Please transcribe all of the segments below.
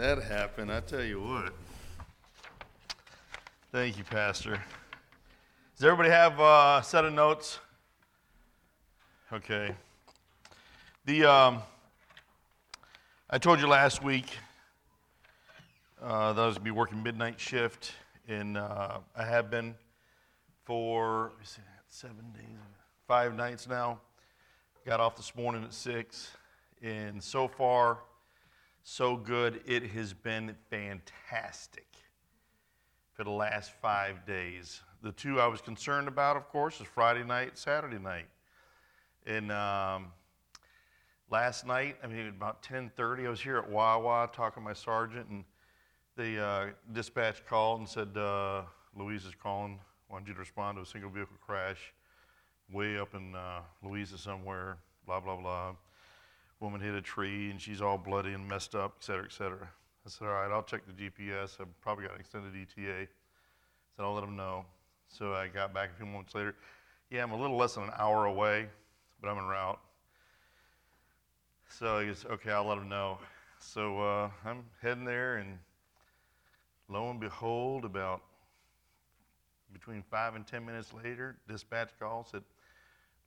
that happened, I tell you what. Thank you, Pastor. Does everybody have a set of notes? Okay. The um, I told you last week uh, that I was gonna be working midnight shift, and uh, I have been for seven days, five nights now. Got off this morning at six, and so far, so good. It has been fantastic for the last five days. The two I was concerned about, of course, is Friday night, Saturday night, and. Um, last night, I mean, about 10:30, I was here at Wawa talking to my sergeant, and the uh, dispatch called and said, uh, "Louisa is calling. Wanted you to respond to a single vehicle crash way up in uh, Louisa somewhere. Blah blah blah. Woman hit a tree, and she's all bloody and messed up, et cetera, et cetera." I said, "All right, I'll check the GPS. I've probably got an extended ETA." I said, "I'll let them know." So I got back a few moments later. Yeah, I'm a little less than an hour away, but I'm en route. So he goes, okay, I'll let them know. So uh, I'm heading there, and lo and behold, about between five and ten minutes later, dispatch calls said,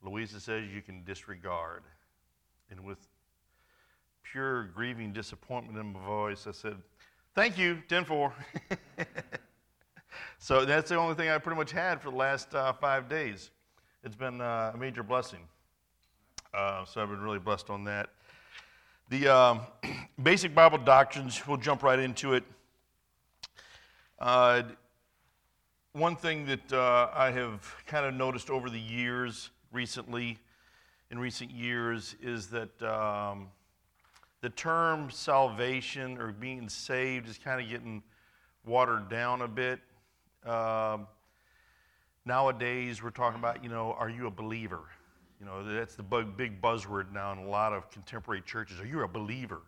Louisa says you can disregard. And with pure grieving disappointment in my voice, I said, thank you, 10 4. so that's the only thing I pretty much had for the last uh, five days. It's been uh, a major blessing. Uh, so I've been really blessed on that. The um, basic Bible doctrines, we'll jump right into it. Uh, one thing that uh, I have kind of noticed over the years, recently, in recent years, is that um, the term salvation or being saved is kind of getting watered down a bit. Um, nowadays, we're talking about, you know, are you a believer? You know, that's the big buzzword now in a lot of contemporary churches. Are you a believer?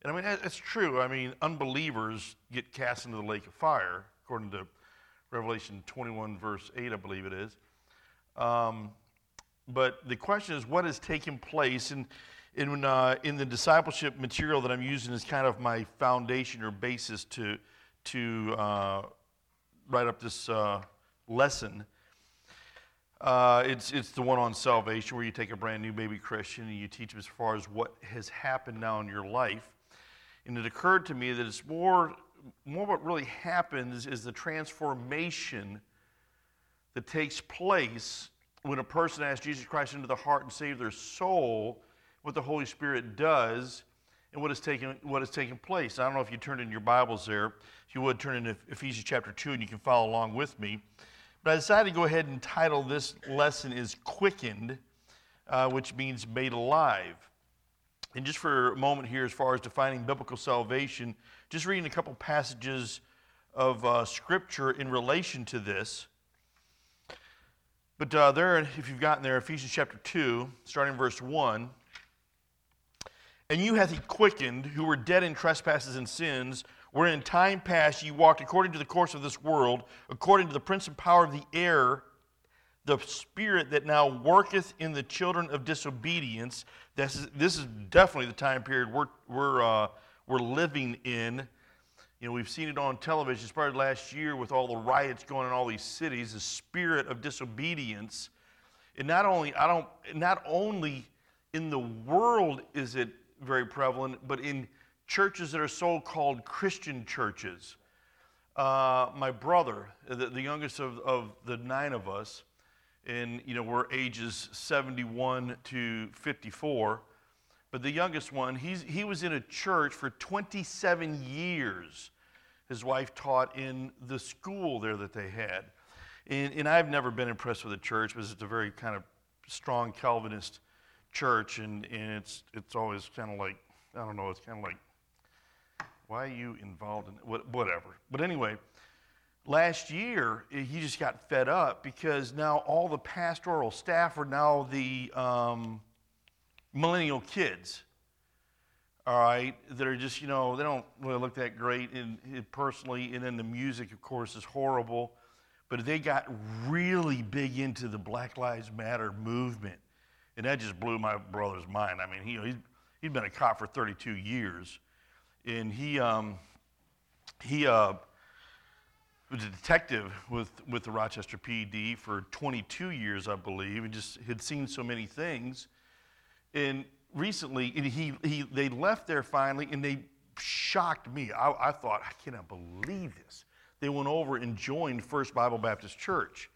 And I mean, that's true. I mean, unbelievers get cast into the lake of fire, according to Revelation 21, verse 8, I believe it is. Um, but the question is, what has taken place? And in, uh, in the discipleship material that I'm using as kind of my foundation or basis to, to uh, write up this uh, lesson, uh, it's, it's the one on salvation where you take a brand new baby Christian and you teach them as far as what has happened now in your life. And it occurred to me that it's more, more what really happens is the transformation that takes place when a person asks Jesus Christ into the heart and save their soul, what the Holy Spirit does and what has taken, what has taken place. I don't know if you turned in your Bibles there. If you would, turn in Ephesians chapter 2 and you can follow along with me. But I decided to go ahead and title this lesson is Quickened, uh, which means made alive. And just for a moment here, as far as defining biblical salvation, just reading a couple passages of uh, Scripture in relation to this. But uh, there, if you've gotten there, Ephesians chapter 2, starting verse 1. And you hath he quickened, who were dead in trespasses and sins, where in time past ye walked according to the course of this world, according to the prince and power of the air, the spirit that now worketh in the children of disobedience. This is, this is definitely the time period we're, we're, uh, we're living in. You know, we've seen it on television, started last year with all the riots going on in all these cities, the spirit of disobedience. And not only, I don't, not only in the world is it very prevalent, but in churches that are so called Christian churches. Uh, my brother, the, the youngest of, of the nine of us, and you know we're ages 71 to 54 but the youngest one he's, he was in a church for 27 years his wife taught in the school there that they had and, and i've never been impressed with the church because it's a very kind of strong calvinist church and, and it's, it's always kind of like i don't know it's kind of like why are you involved in whatever? But anyway, last year eh, he just got fed up because now all the pastoral staff are now the um, millennial kids. All right, that are just you know they don't really look that great in, in personally, and then the music, of course, is horrible. But they got really big into the Black Lives Matter movement, and that just blew my brother's mind. I mean, he, he's, he's been a cop for 32 years and he um, he uh, was a detective with with the Rochester PD for 22 years, I believe, and just had seen so many things. And recently, and he he they left there finally, and they shocked me. I, I thought I cannot believe this. They went over and joined First Bible Baptist Church,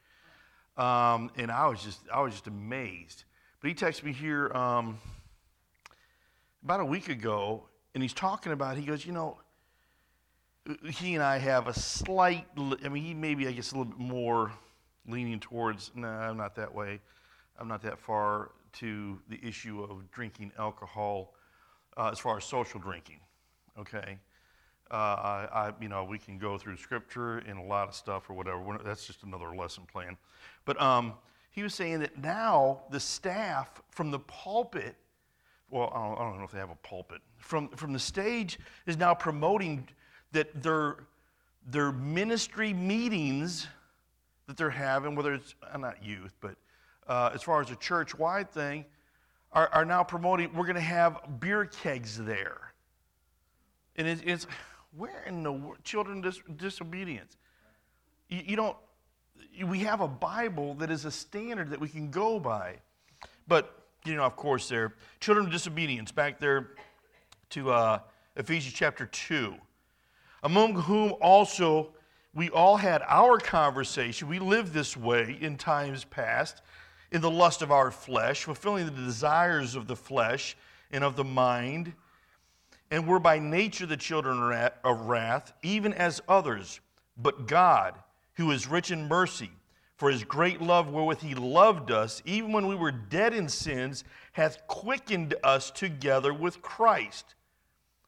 um, and I was just I was just amazed. But he texted me here um, about a week ago, and he's talking about, he goes, you know, he and I have a slight, I mean, he maybe, I guess, a little bit more leaning towards, no, nah, I'm not that way. I'm not that far to the issue of drinking alcohol uh, as far as social drinking, okay? Uh, I, I, you know, we can go through scripture and a lot of stuff or whatever. That's just another lesson plan. But um, he was saying that now the staff from the pulpit well, I don't, I don't know if they have a pulpit, from, from the stage is now promoting that their, their ministry meetings that they're having, whether it's uh, not youth, but uh, as far as a church wide thing, are, are now promoting we're going to have beer kegs there. And it's, it's where in the children dis, disobedience? You, you don't, we have a Bible that is a standard that we can go by. But you know, of course, there. Children of disobedience, back there to uh, Ephesians chapter 2. Among whom also we all had our conversation. We lived this way in times past, in the lust of our flesh, fulfilling the desires of the flesh and of the mind, and were by nature the children of wrath, even as others. But God, who is rich in mercy, for his great love wherewith he loved us, even when we were dead in sins, hath quickened us together with Christ.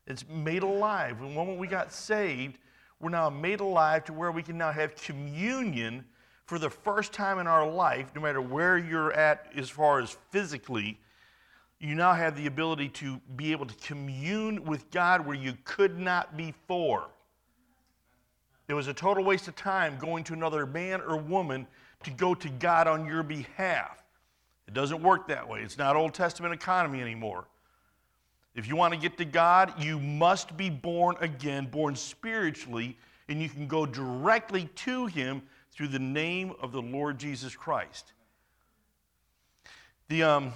It's made alive. The moment we got saved, we're now made alive to where we can now have communion for the first time in our life, no matter where you're at as far as physically. You now have the ability to be able to commune with God where you could not before. It was a total waste of time going to another man or woman to go to God on your behalf. It doesn't work that way. It's not Old Testament economy anymore. If you want to get to God, you must be born again, born spiritually, and you can go directly to Him through the name of the Lord Jesus Christ. The, um,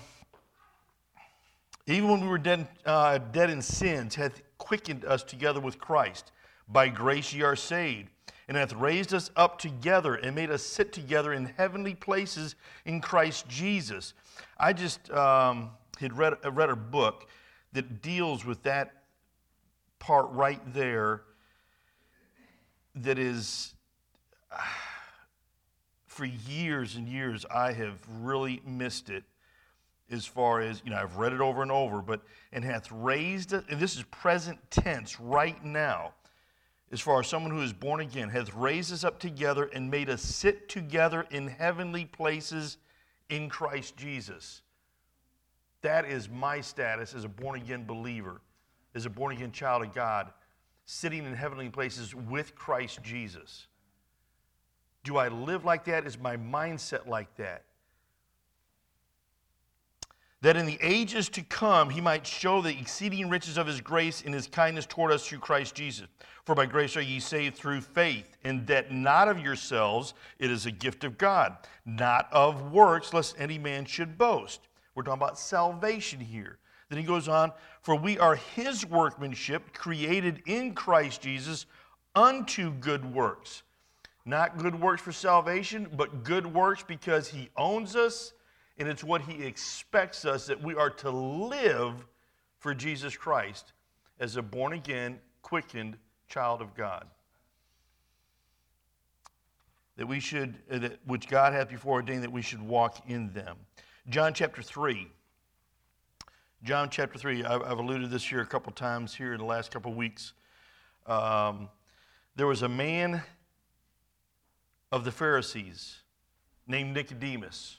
even when we were dead, uh, dead in sins, hath quickened us together with Christ. By grace ye are saved and hath raised us up together and made us sit together in heavenly places in Christ Jesus. I just um, had read, read a book that deals with that part right there that is, for years and years, I have really missed it as far as, you know, I've read it over and over, but, and hath raised, and this is present tense right now as far as someone who is born again, hath raised us up together and made us sit together in heavenly places in Christ Jesus. That is my status as a born again believer, as a born again child of God, sitting in heavenly places with Christ Jesus. Do I live like that? Is my mindset like that? That in the ages to come he might show the exceeding riches of his grace in his kindness toward us through Christ Jesus. For by grace are ye saved through faith, and that not of yourselves, it is a gift of God, not of works, lest any man should boast. We're talking about salvation here. Then he goes on, for we are his workmanship, created in Christ Jesus unto good works. Not good works for salvation, but good works because he owns us and it's what he expects us that we are to live for Jesus Christ as a born again, quickened child of God. That we should, uh, that, which God hath before ordained that we should walk in them. John chapter 3. John chapter 3, I've, alluded this here a couple times here in the last couple weeks. Um, there was a man of the Pharisees named Nicodemus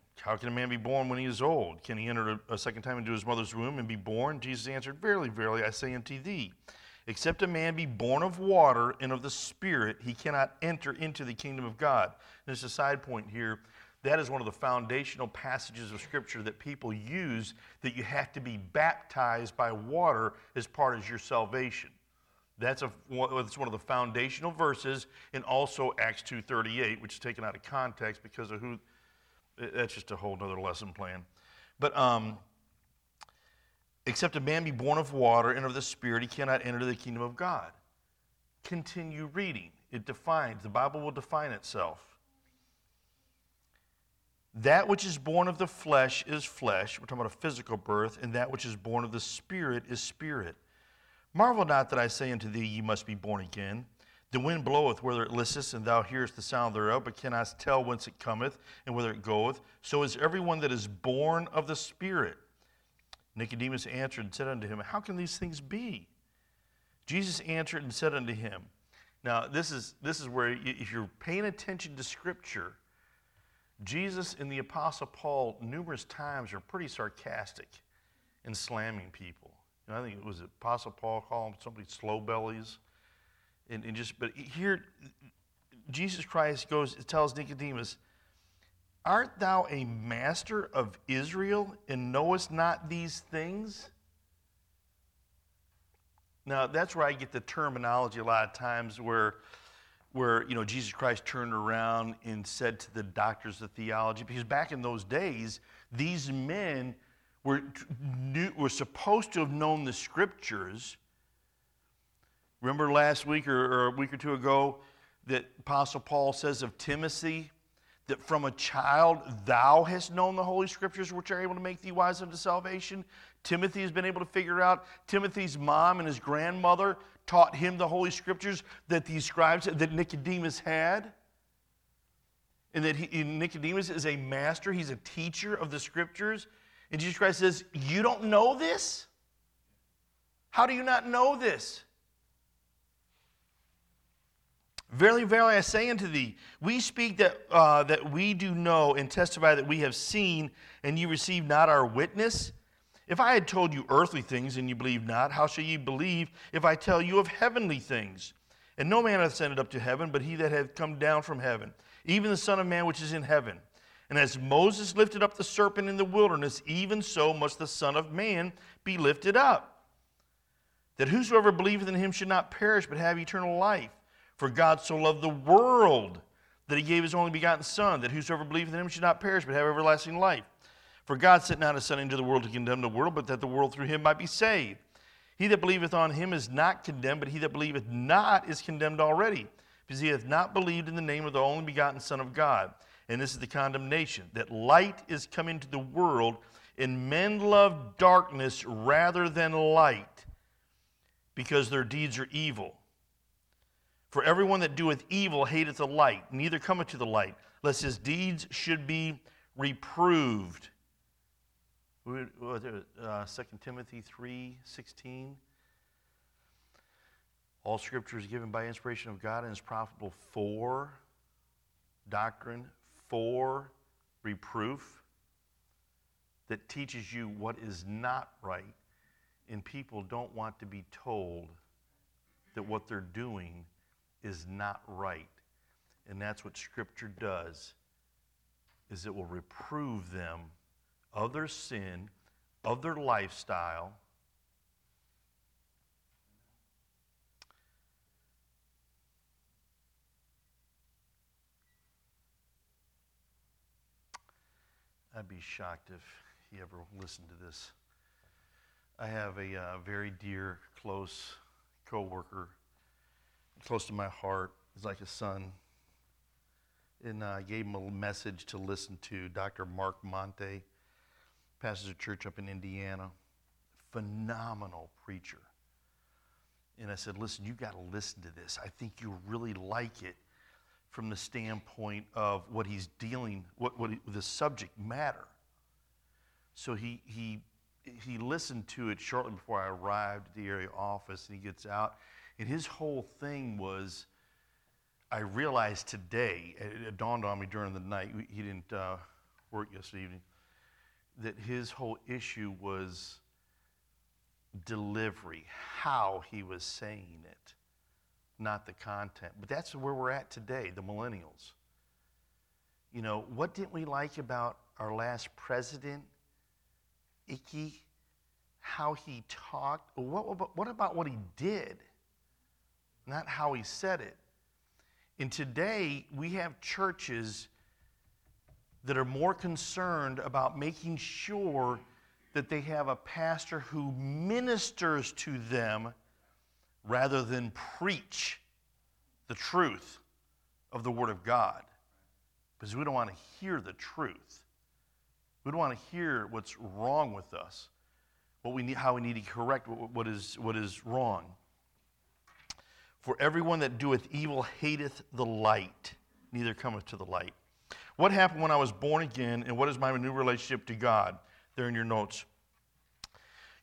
How can a man be born when he is old? Can he enter a second time into his mother's womb and be born? Jesus answered, Verily, verily, I say unto thee, except a man be born of water and of the Spirit, he cannot enter into the kingdom of God. And there's a side point here. That is one of the foundational passages of Scripture that people use that you have to be baptized by water as part of your salvation. That's, a, that's one of the foundational verses, and also Acts 2.38, which is taken out of context because of who, that's just a whole other lesson plan. But um, except a man be born of water and of the Spirit, he cannot enter the kingdom of God. Continue reading. It defines, the Bible will define itself. That which is born of the flesh is flesh. We're talking about a physical birth. And that which is born of the Spirit is spirit. Marvel not that I say unto thee, Ye must be born again. The wind bloweth whither it listeth, and thou hearest the sound thereof, but cannot tell whence it cometh and whither it goeth. So is everyone that is born of the Spirit. Nicodemus answered and said unto him, How can these things be? Jesus answered and said unto him, Now, this is, this is where, if you're paying attention to Scripture, Jesus and the Apostle Paul, numerous times, are pretty sarcastic in slamming people. You know, I think it was Apostle Paul calling somebody slow bellies. And, and just, but here, Jesus Christ goes, tells Nicodemus, Art thou a master of Israel and knowest not these things? Now, that's where I get the terminology a lot of times where where you know Jesus Christ turned around and said to the doctors of theology, because back in those days, these men were, knew, were supposed to have known the scriptures. Remember last week or, a week or two ago that Apostle Paul says of Timothy that from a child thou hast known the Holy Scriptures, which are able to make thee wise unto salvation. Timothy has been able to figure out. Timothy's mom and his grandmother taught him the Holy Scriptures that these scribes, that Nicodemus had. And that he, Nicodemus is a master, he's a teacher of the Scriptures. And Jesus Christ says, You don't know this? How do you not know this? Verily, verily, I say unto thee, we speak that, uh, that we do know and testify that we have seen, and you receive not our witness. If I had told you earthly things and you believe not, how shall ye believe if I tell you of heavenly things? And no man hath ascended up to heaven, but he that hath come down from heaven, even the Son of Man which is in heaven. And as Moses lifted up the serpent in the wilderness, even so must the Son of Man be lifted up, that whosoever believeth in him should not perish, but have eternal life. For God so loved the world that he gave his only begotten Son, that whosoever believeth in him should not perish, but have everlasting life. For God sent not his Son into the world to condemn the world, but that the world through him might be saved. He that believeth on him is not condemned, but he that believeth not is condemned already, because he hath not believed in the name of the only begotten Son of God. And this is the condemnation that light is come into the world, and men love darkness rather than light, because their deeds are evil. For everyone that doeth evil hateth the light, neither cometh to the light, lest his deeds should be reproved. Uh, 2 Timothy 3 16. All scripture is given by inspiration of God and is profitable for doctrine, for reproof, that teaches you what is not right. And people don't want to be told that what they're doing is not right. And that's what scripture does is it will reprove them of their sin, of their lifestyle. I'd be shocked if he ever listened to this. I have a uh, very dear, close coworker, close to my heart. He's like a son. And I gave him a message to listen to Dr. Mark Monte pastors a church up in Indiana, phenomenal preacher. And I said, Listen, you got to listen to this. I think you'll really like it from the standpoint of what he's dealing, what, what the subject matter. So he, he he listened to it shortly before I arrived at the area office, and he gets out, and his whole thing was, I realized today, it dawned on me during the night, he didn't uh, work yesterday evening, that his whole issue was delivery, how he was saying it, not the content. But that's where we're at today, the millennials. You know, what didn't we like about our last president, Icky? How he talked? What, what about what he did? Not how he said it. And today, we have churches that are more concerned about making sure that they have a pastor who ministers to them rather than preach the truth of the Word of God. Because we don't want to hear the truth. We don't want to hear what's wrong with us, what we need, how we need to correct what is, what is wrong. For everyone that doeth evil hateth the light, neither cometh to the light. What happened when I was born again, and what is my new relationship to God? There in your notes.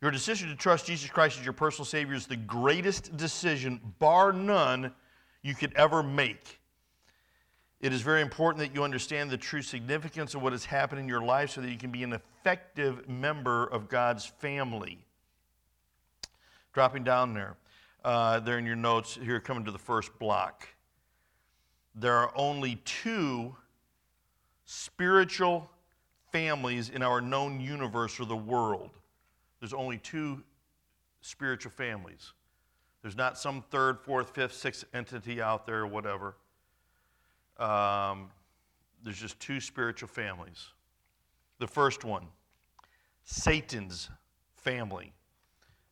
Your decision to trust Jesus Christ as your personal Savior is the greatest decision, bar none, you could ever make. It is very important that you understand the true significance of what has happened in your life so that you can be an effective member of God's family. Dropping down there, uh, there in your notes, here coming to the first block. There are only two spiritual families in our known universe or the world. There's only two spiritual families. There's not some third, fourth, fifth, sixth entity out there or whatever. Um, there's just two spiritual families. The first one, Satan's family.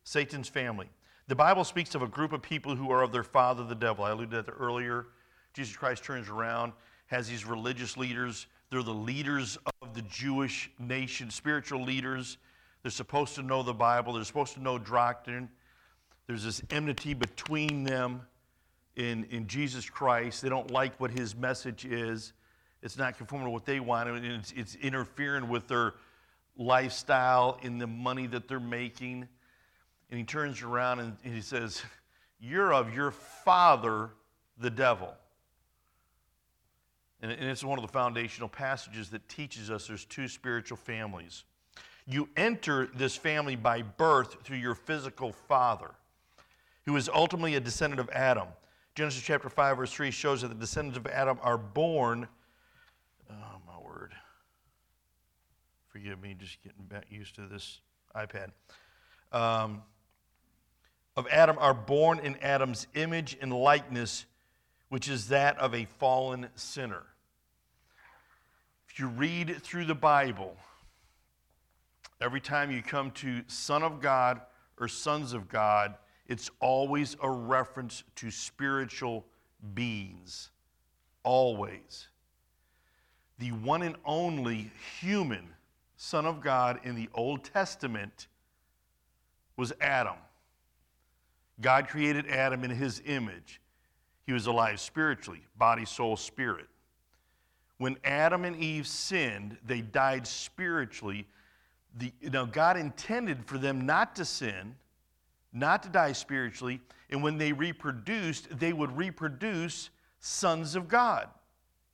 Satan's family. The Bible speaks of a group of people who are of their father, the devil. I alluded to that earlier. Jesus Christ turns around, has these religious leaders they're the leaders of the Jewish nation, spiritual leaders. They're supposed to know the Bible, they're supposed to know doctrine. There's this enmity between them in, in Jesus Christ. They don't like what his message is. It's not conforming to what they want, and it's, it's interfering with their lifestyle in the money that they're making. And he turns around and he says, You're of your father, the devil. And it's one of the foundational passages that teaches us there's two spiritual families. You enter this family by birth through your physical father, who is ultimately a descendant of Adam. Genesis chapter 5, verse 3 shows that the descendants of Adam are born. Oh, my word. Forgive me, just getting back used to this iPad. Um, of Adam are born in Adam's image and likeness which is that of a fallen sinner. If you read through the Bible, every time you come to Son of God or sons of God, it's always a reference to spiritual beings. Always. The one and only human Son of God in the Old Testament was Adam. God created Adam in his image. He was alive spiritually, body, soul, spirit. When Adam and Eve sinned, they died spiritually. The, now, God intended for them not to sin, not to die spiritually, and when they reproduced, they would reproduce sons of God,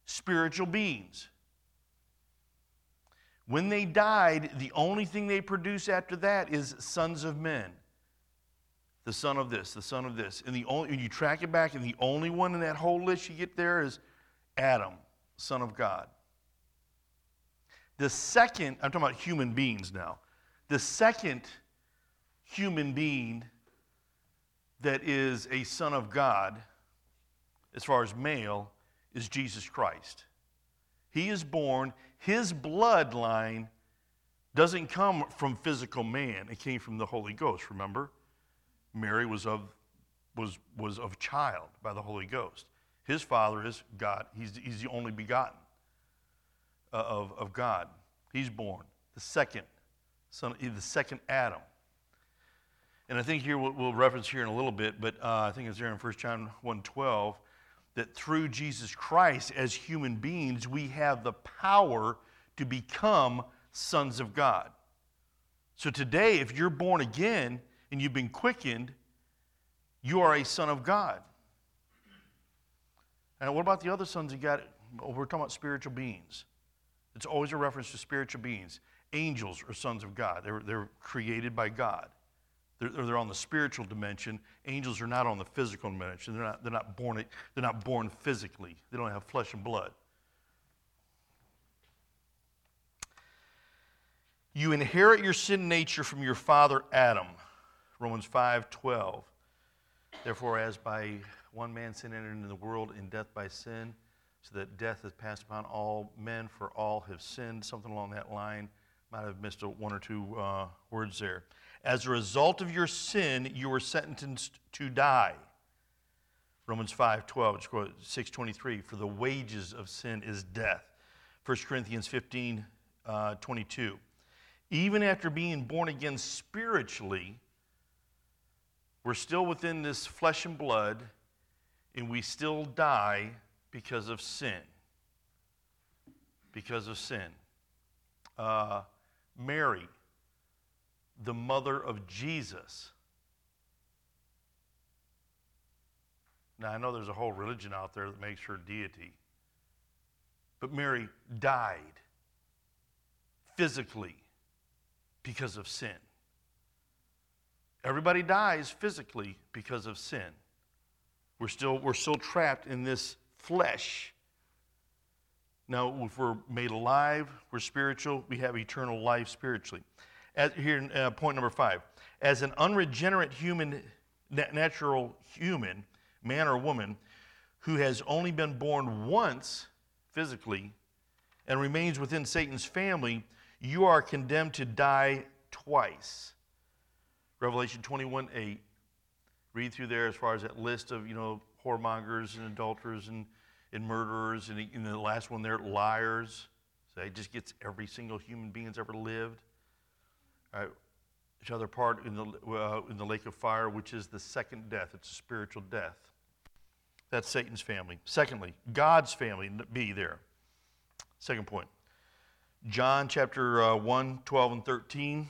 spiritual beings. When they died, the only thing they produce after that is sons of men the son of this, the son of this. And the only and you track it back, and the only one in that whole list you get there is Adam, son of God. The second, I'm talking about human beings now. The second human being that is a son of God, as far as male, is Jesus Christ. He is born, his bloodline doesn't come from physical man, it came from the Holy Ghost, remember? Mary was of, was, was of child by the Holy Ghost. His father is God. He's, he's the only begotten uh, of, of God. He's born, the second son, the second Adam. And I think here we'll, we'll reference here in a little bit, but uh, I think it's there in 1 John 1.12, that through Jesus Christ as human beings, we have the power to become sons of God. So today, if you're born again and you've been quickened, you are a son of God. And what about the other sons you got? We're talking about spiritual beings. It's always a reference to spiritual beings. Angels are sons of God, they're, they're created by God. They're, they're on the spiritual dimension. Angels are not on the physical dimension. They're not, they're, not born, they're not born physically, they don't have flesh and blood. You inherit your sin nature from your father Adam. Romans 5 12. Therefore, as by one man sin entered into the world, in death by sin, so that death has passed upon all men, for all have sinned. Something along that line. Might have missed a, one or two uh, words there. As a result of your sin, you were sentenced to die. Romans 5 12, 6 23. For the wages of sin is death. 1 Corinthians 15 uh, 22 even after being born again spiritually, we're still within this flesh and blood, and we still die because of sin. Because of sin. Uh, Mary, the mother of Jesus. Now, I know there's a whole religion out there that makes her deity, but Mary died physically because of sin. Everybody dies physically because of sin. We're still, we're still trapped in this flesh. Now, if we're made alive, we're spiritual, we have eternal life spiritually. As, here, uh, point number five. As an unregenerate human, natural human, man or woman, who has only been born once physically and remains within Satan's family, you are condemned to die twice. Revelation 21 8. Read through there as far as that list of, you know, whoremongers and adulterers and, and murderers, and, and the last one there, liars. So it just gets every single human being that's ever lived. All right. Each other part in the, uh, in the lake of fire, which is the second death. It's a spiritual death. That's Satan's family. Secondly, God's family, be there. Second point. John chapter uh, 1, 12, and 13.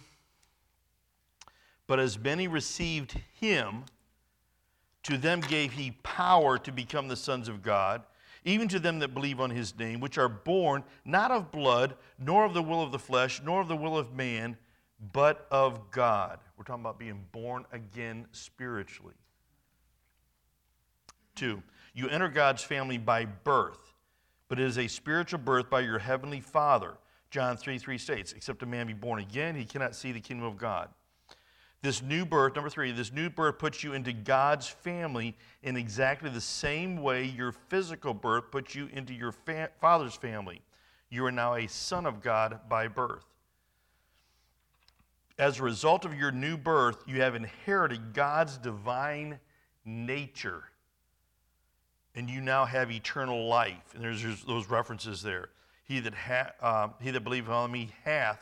But as many received him, to them gave he power to become the sons of God, even to them that believe on his name, which are born not of blood, nor of the will of the flesh, nor of the will of man, but of God. We're talking about being born again spiritually. Two, you enter God's family by birth, but it is a spiritual birth by your heavenly Father John 3 3 states, except a man be born again, he cannot see the kingdom of God. This new birth, number three, this new birth puts you into God's family in exactly the same way your physical birth puts you into your fa- father's family. You are now a son of God by birth. As a result of your new birth, you have inherited God's divine nature. And you now have eternal life. And there's those references there. He that, ha- uh, he that believeth on me hath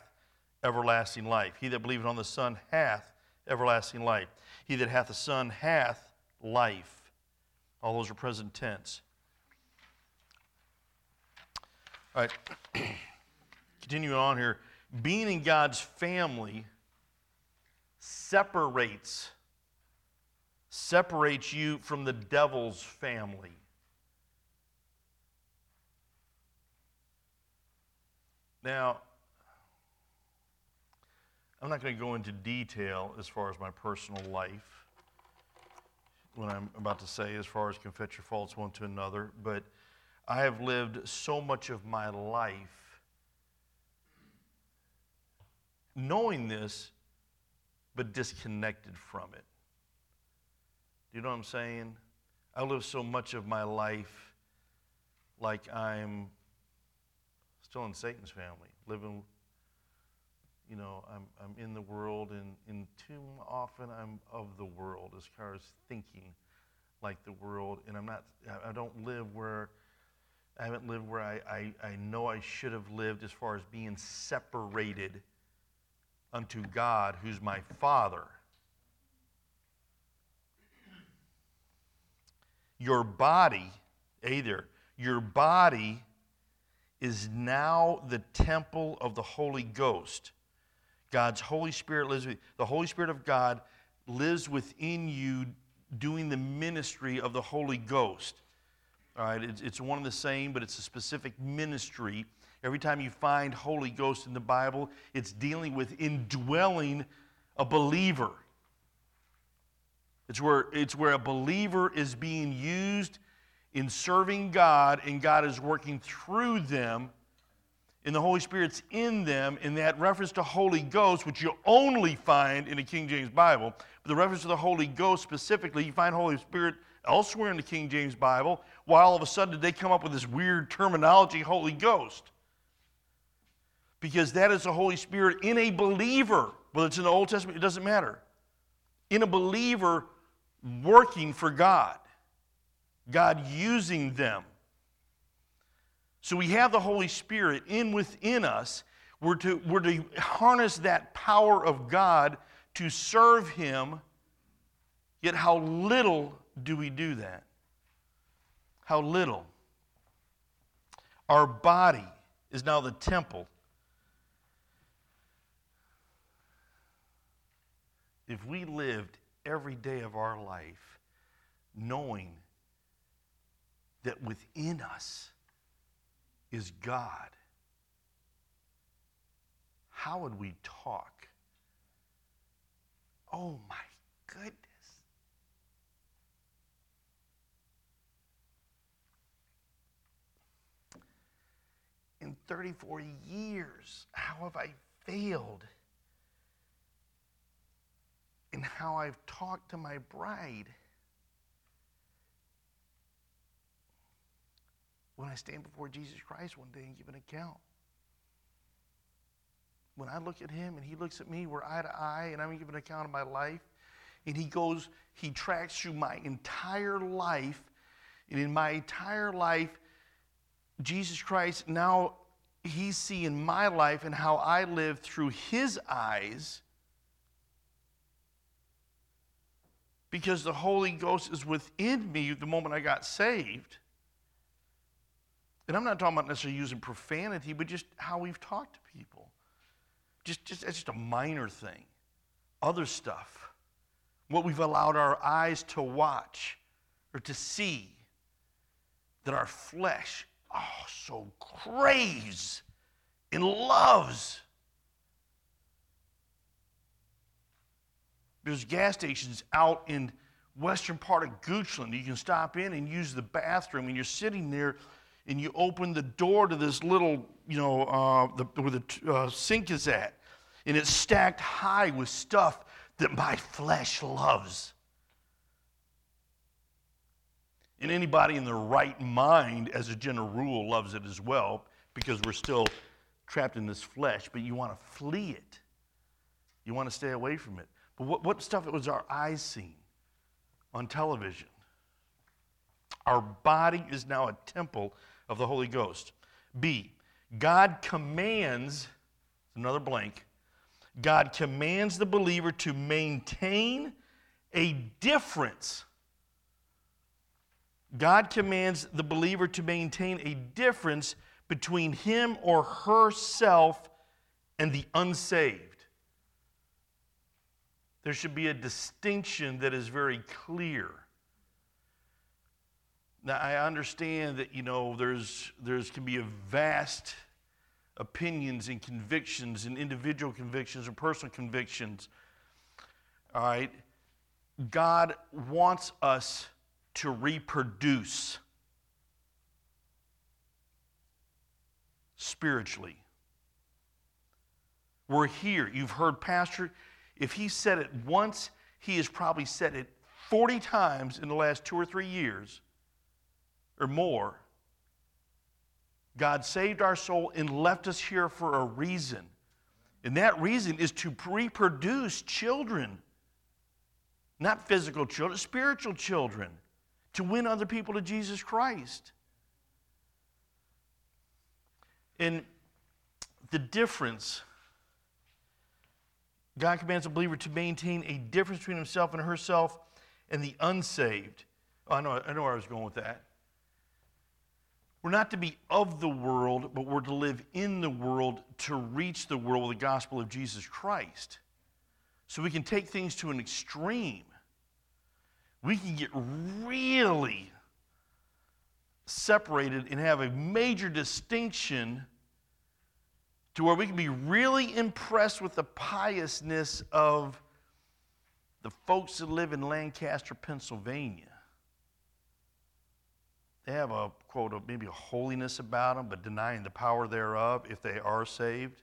everlasting life. He that believeth on the Son hath everlasting life. He that hath the Son hath life. All those are present tense. All right, continuing on here. Being in God's family separates separates you from the devil's family. Now, I'm not going to go into detail as far as my personal life, what I'm about to say, as far as confess your faults one to another, but I have lived so much of my life knowing this, but disconnected from it. Do you know what I'm saying? I live so much of my life like I'm still in Satan's family, living, you know, I'm, I'm in the world, and, and too often I'm of the world as far as thinking like the world, and I'm not, I don't live where, I haven't lived where I, I, I know I should have lived as far as being separated unto God, who's my Father. Your body, either, your body is now the temple of the Holy Ghost. God's Holy Spirit lives with the Holy Spirit of God lives within you doing the ministry of the Holy Ghost. All right, it's, it's one and the same, but it's a specific ministry. Every time you find Holy Ghost in the Bible, it's dealing with indwelling a believer. It's where, it's where a believer is being used in serving God, and God is working through them, and the Holy Spirit's in them. In that reference to Holy Ghost, which you only find in the King James Bible, but the reference to the Holy Ghost specifically, you find Holy Spirit elsewhere in the King James Bible. Why all of a sudden did they come up with this weird terminology, Holy Ghost? Because that is the Holy Spirit in a believer. Whether it's in the Old Testament, it doesn't matter. In a believer working for God, God using them. So we have the Holy Spirit in within us. We're to, we're to harness that power of God to serve Him. Yet, how little do we do that? How little. Our body is now the temple. If we lived every day of our life knowing that within us is God, how would we talk? Oh my goodness. In 34 years, how have I failed? in how I've talked to my bride. When I stand before Jesus Christ one day and give an account. When I look at him and he looks at me, we're eye to eye, and I'm giving an account of my life, and he goes, he tracks through my entire life, and in my entire life, Jesus Christ now he's seeing my life and how I live through his eyes because the Holy Ghost is within me the moment I got saved. And I'm not talking about necessarily using profanity, but just how we've talked to people. Just, just, it's just a minor thing. Other stuff. What we've allowed our eyes to watch or to see. That our flesh, oh, so craves and loves. There's gas stations out in western part of Goochland. You can stop in and use the bathroom, and you're sitting there, and you open the door to this little, you know, uh, the, where the uh, sink is at, and it's stacked high with stuff that my flesh loves. And anybody in their right mind, as a general rule, loves it as well because we're still trapped in this flesh, but you want to flee it. You want to stay away from it. But what, what stuff was our eyes seeing on television? Our body is now a temple of the Holy Ghost. B, God commands, another blank, God commands the believer to maintain a difference. God commands the believer to maintain a difference between him or herself and the unsaved. There should be a distinction that is very clear. Now, I understand that, you know, there's, there's can be a vast opinions and convictions and individual convictions and personal convictions. All right? God wants us to reproduce spiritually. We're here. You've heard Pastor if he said it once, he has probably said it 40 times in the last two or three years or more. God saved our soul and left us here for a reason. And that reason is to reproduce children. Not physical children, spiritual children. To win other people to Jesus Christ. And the difference God commands a believer to maintain a difference between himself and herself and the unsaved. Oh, I, know, I know where I was going with that. We're not to be of the world, but we're to live in the world to reach the world with the gospel of Jesus Christ. So we can take things to an extreme. We can get really separated and have a major distinction to where we can be really impressed with the piousness of the folks that live in Lancaster, Pennsylvania. They have a quote, of maybe a holiness about them, but denying the power thereof if they are saved.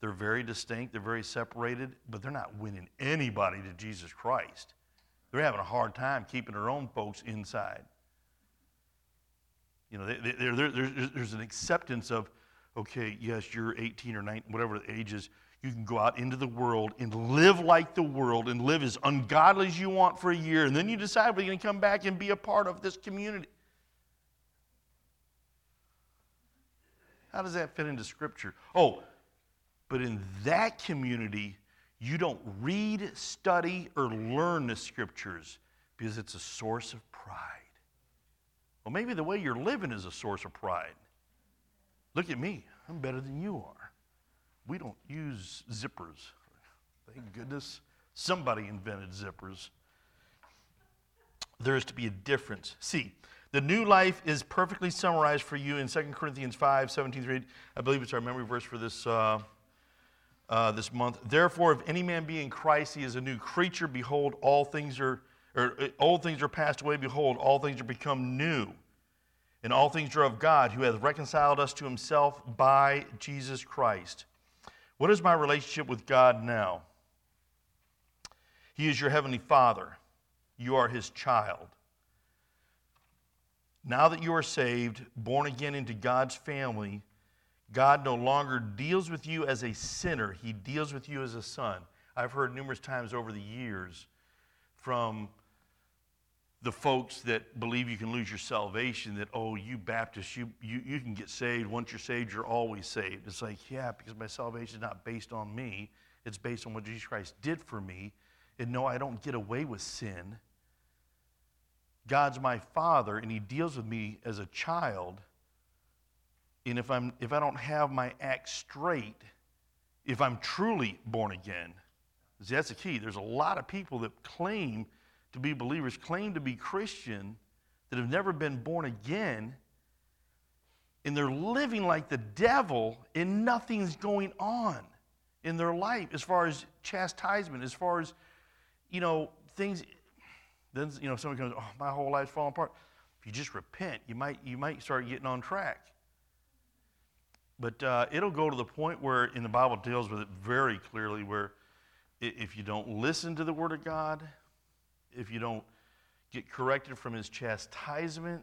They're very distinct, they're very separated, but they're not winning anybody to Jesus Christ. They're having a hard time keeping their own folks inside. You know, they, they, there's, there's an acceptance of, okay, yes, you're 18 or 19, whatever the age is, you can go out into the world and live like the world and live as ungodly as you want for a year, and then you decide we're going to come back and be a part of this community. How does that fit into Scripture? Oh, but in that community, you don't read, study, or learn the Scriptures because it's a source of pride. Well, maybe the way you're living is a source of pride. Look at me, I'm better than you are. We don't use zippers. Thank goodness somebody invented zippers. There is to be a difference. See, the new life is perfectly summarized for you in 2 Corinthians 5 17 through 8. I believe it's our memory verse for this, uh, uh, this month. Therefore, if any man be in Christ, he is a new creature. Behold, all things are, or uh, old things are passed away. Behold, all things are become new. And all things are of God, who hath reconciled us to himself by Jesus Christ. What is my relationship with God now? He is your heavenly Father. You are his child. Now that you are saved, born again into God's family, God no longer deals with you as a sinner, He deals with you as a son. I've heard numerous times over the years from the folks that believe you can lose your salvation that, oh, you Baptists, you, you, you can get saved. Once you're saved, you're always saved. It's like, yeah, because my salvation is not based on me, it's based on what Jesus Christ did for me. And no, I don't get away with sin. God's my father and he deals with me as a child. And if, I'm, if I don't have my act straight, if I'm truly born again, see, that's the key. There's a lot of people that claim to be believers, claim to be Christian, that have never been born again, and they're living like the devil, and nothing's going on in their life as far as chastisement, as far as, you know, things then, you know, someone comes, oh, my whole life's falling apart. If you just repent, you might, you might start getting on track. But uh, it'll go to the point where, in the Bible deals with it very clearly, where if you don't listen to the Word of God, if you don't get corrected from His chastisement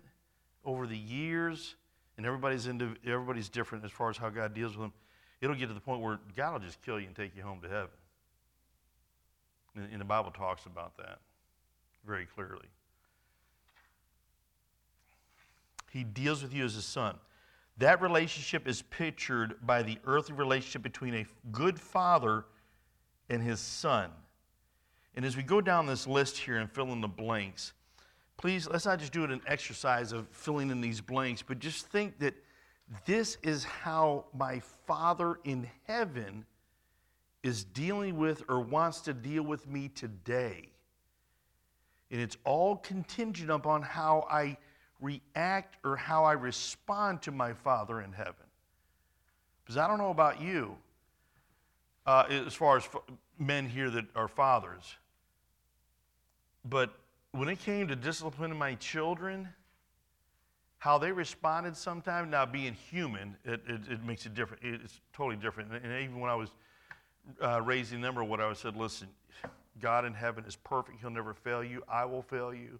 over the years, and everybody's into, everybody's different as far as how God deals with them, it'll get to the point where God will just kill you and take you home to heaven. And, and the Bible talks about that very clearly. He deals with you as a son. That relationship is pictured by the earthly relationship between a good father and his son. And as we go down this list here and fill in the blanks, please let's not just do it an exercise of filling in these blanks, but just think that this is how my Father in heaven is dealing with or wants to deal with me today. And it's all contingent upon how I react or how I respond to my Father in heaven. Because I don't know about you, uh, as far as men here that are fathers, but when it came to disciplining my children, how they responded sometimes, now being human, it, it, it makes it different. It's totally different. And even when I was uh, raising them or what I said, listen, God in heaven is perfect. He'll never fail you. I will fail you.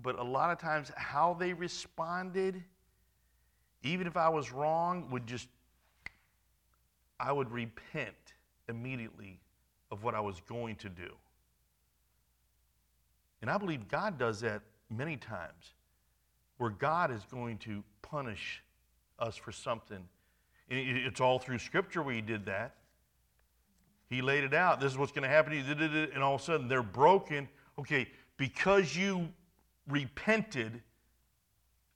But a lot of times, how they responded, even if I was wrong, would just, I would repent immediately of what I was going to do. And I believe God does that many times, where God is going to punish us for something. It's all through Scripture where He did that. He laid it out. This is what's going to happen. To you. And all of a sudden, they're broken. Okay, because you repented,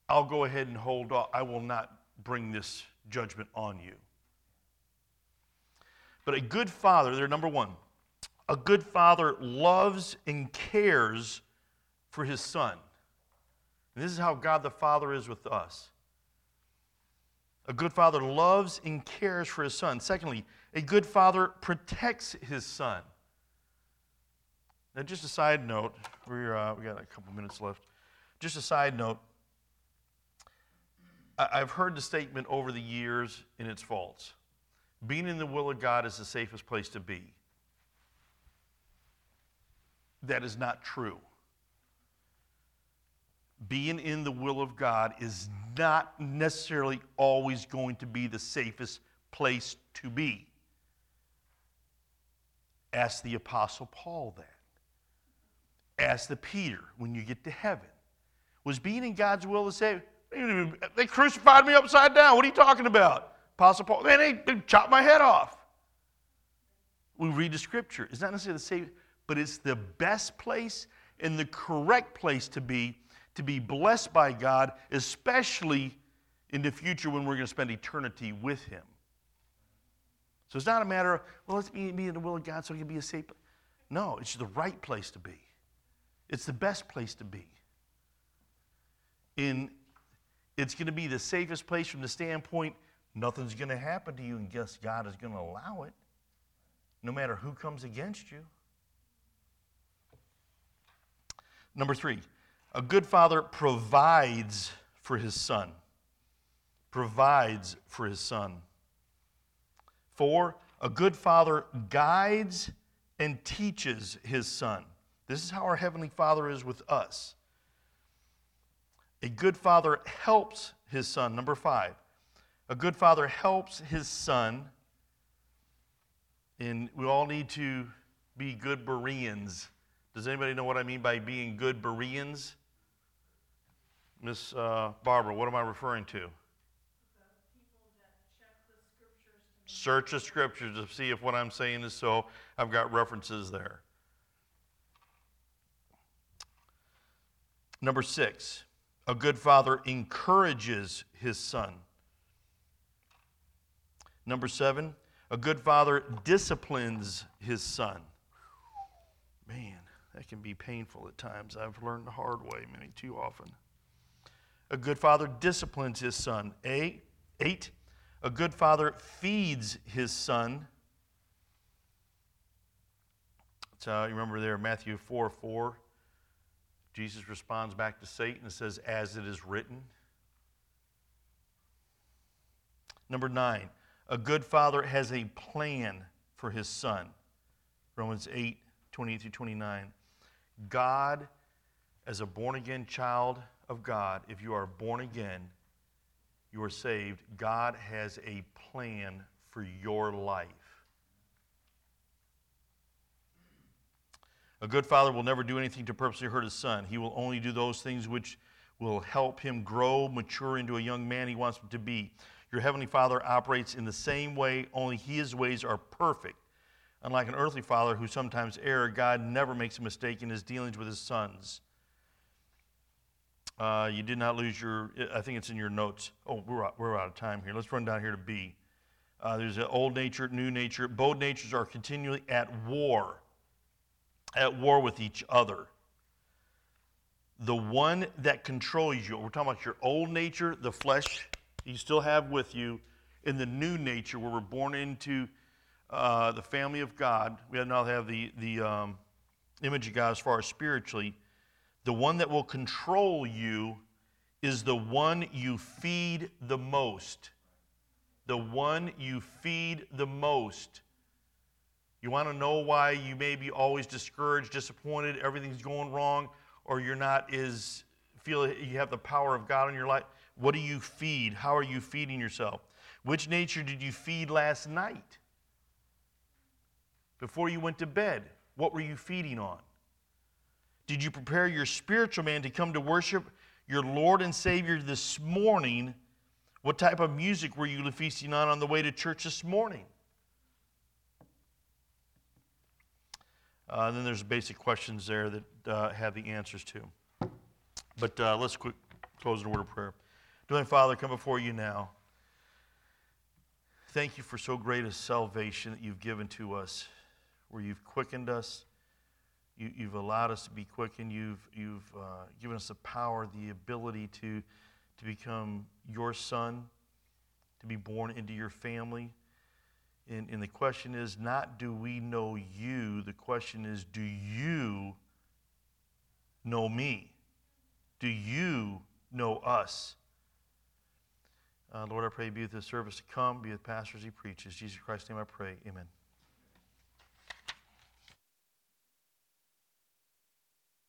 I'll go ahead and hold off. I will not bring this judgment on you. But a good father, they're number one, a good father loves and cares for his son. And this is how God the Father is with us. A good father loves and cares for his son. Secondly, a good father protects his son. Now, just a side note, we're, uh, we got a couple minutes left. Just a side note, I- I've heard the statement over the years, and it's false. Being in the will of God is the safest place to be. That is not true. Being in the will of God is not necessarily always going to be the safest place to be. Ask the Apostle Paul that. Ask the Peter when you get to heaven. Was being in God's will to say, they crucified me upside down. What are you talking about? Apostle Paul, man, they, they chopped my head off. We read the scripture. It's not necessarily the same, but it's the best place and the correct place to be, to be blessed by God, especially in the future when we're going to spend eternity with Him. So it's not a matter of, well, let's be, be in the will of God so it can be a safe. No, it's the right place to be. It's the best place to be. In, it's going to be the safest place from the standpoint nothing's going to happen to you, and guess God is going to allow it, no matter who comes against you. Number three, a good father provides for his son. Provides for his son. Four, a good father guides and teaches his son. This is how our Heavenly Father is with us. A good father helps his son. Number five, a good father helps his son. And we all need to be good Bereans. Does anybody know what I mean by being good Bereans? Miss uh, Barbara, what am I referring to? Search the scriptures to see if what I'm saying is so. I've got references there. Number six, a good father encourages his son. Number seven, a good father disciplines his son. Man, that can be painful at times. I've learned the hard way many too often. A good father disciplines his son. Eight, a good father feeds his son. So uh, you remember there, Matthew 4 4. Jesus responds back to Satan and says, As it is written. Number nine, a good father has a plan for his son. Romans 8 28 through 29. God, as a born again child of God, if you are born again, you are saved, God has a plan for your life. A good father will never do anything to purposely hurt his son. He will only do those things which will help him grow, mature into a young man he wants him to be. Your heavenly father operates in the same way, only his ways are perfect. Unlike an earthly father who sometimes errs, God never makes a mistake in his dealings with his sons. Uh, you did not lose your, I think it's in your notes. Oh, we're out, we're out of time here. Let's run down here to B. Uh, there's an old nature, new nature. Both natures are continually at war, at war with each other. The one that controls you, we're talking about your old nature, the flesh you still have with you, in the new nature where we're born into uh, the family of God. We now have the, the um, image of God as far as spiritually the one that will control you is the one you feed the most. The one you feed the most. You want to know why you may be always discouraged, disappointed, everything's going wrong, or you're not is feel you have the power of God in your life? What do you feed? How are you feeding yourself? Which nature did you feed last night? Before you went to bed, what were you feeding on? Did you prepare your spiritual man to come to worship your Lord and Savior this morning? What type of music were you feasting on on the way to church this morning? Uh, then there's basic questions there that uh, have the answers to. But uh, let's quick close in a word of prayer. Dear Father, come before you now. Thank you for so great a salvation that you've given to us, where you've quickened us, you, have allowed us to be quickened, you've, you've uh, given us the power, the ability to, to become your son, to be born into your family. And, and the question is not do we know you, the question is do you know me? Do you know us? Uh, Lord, I pray be with the service to come, be with pastors he preaches. Jesus Christ's name I pray. Amen.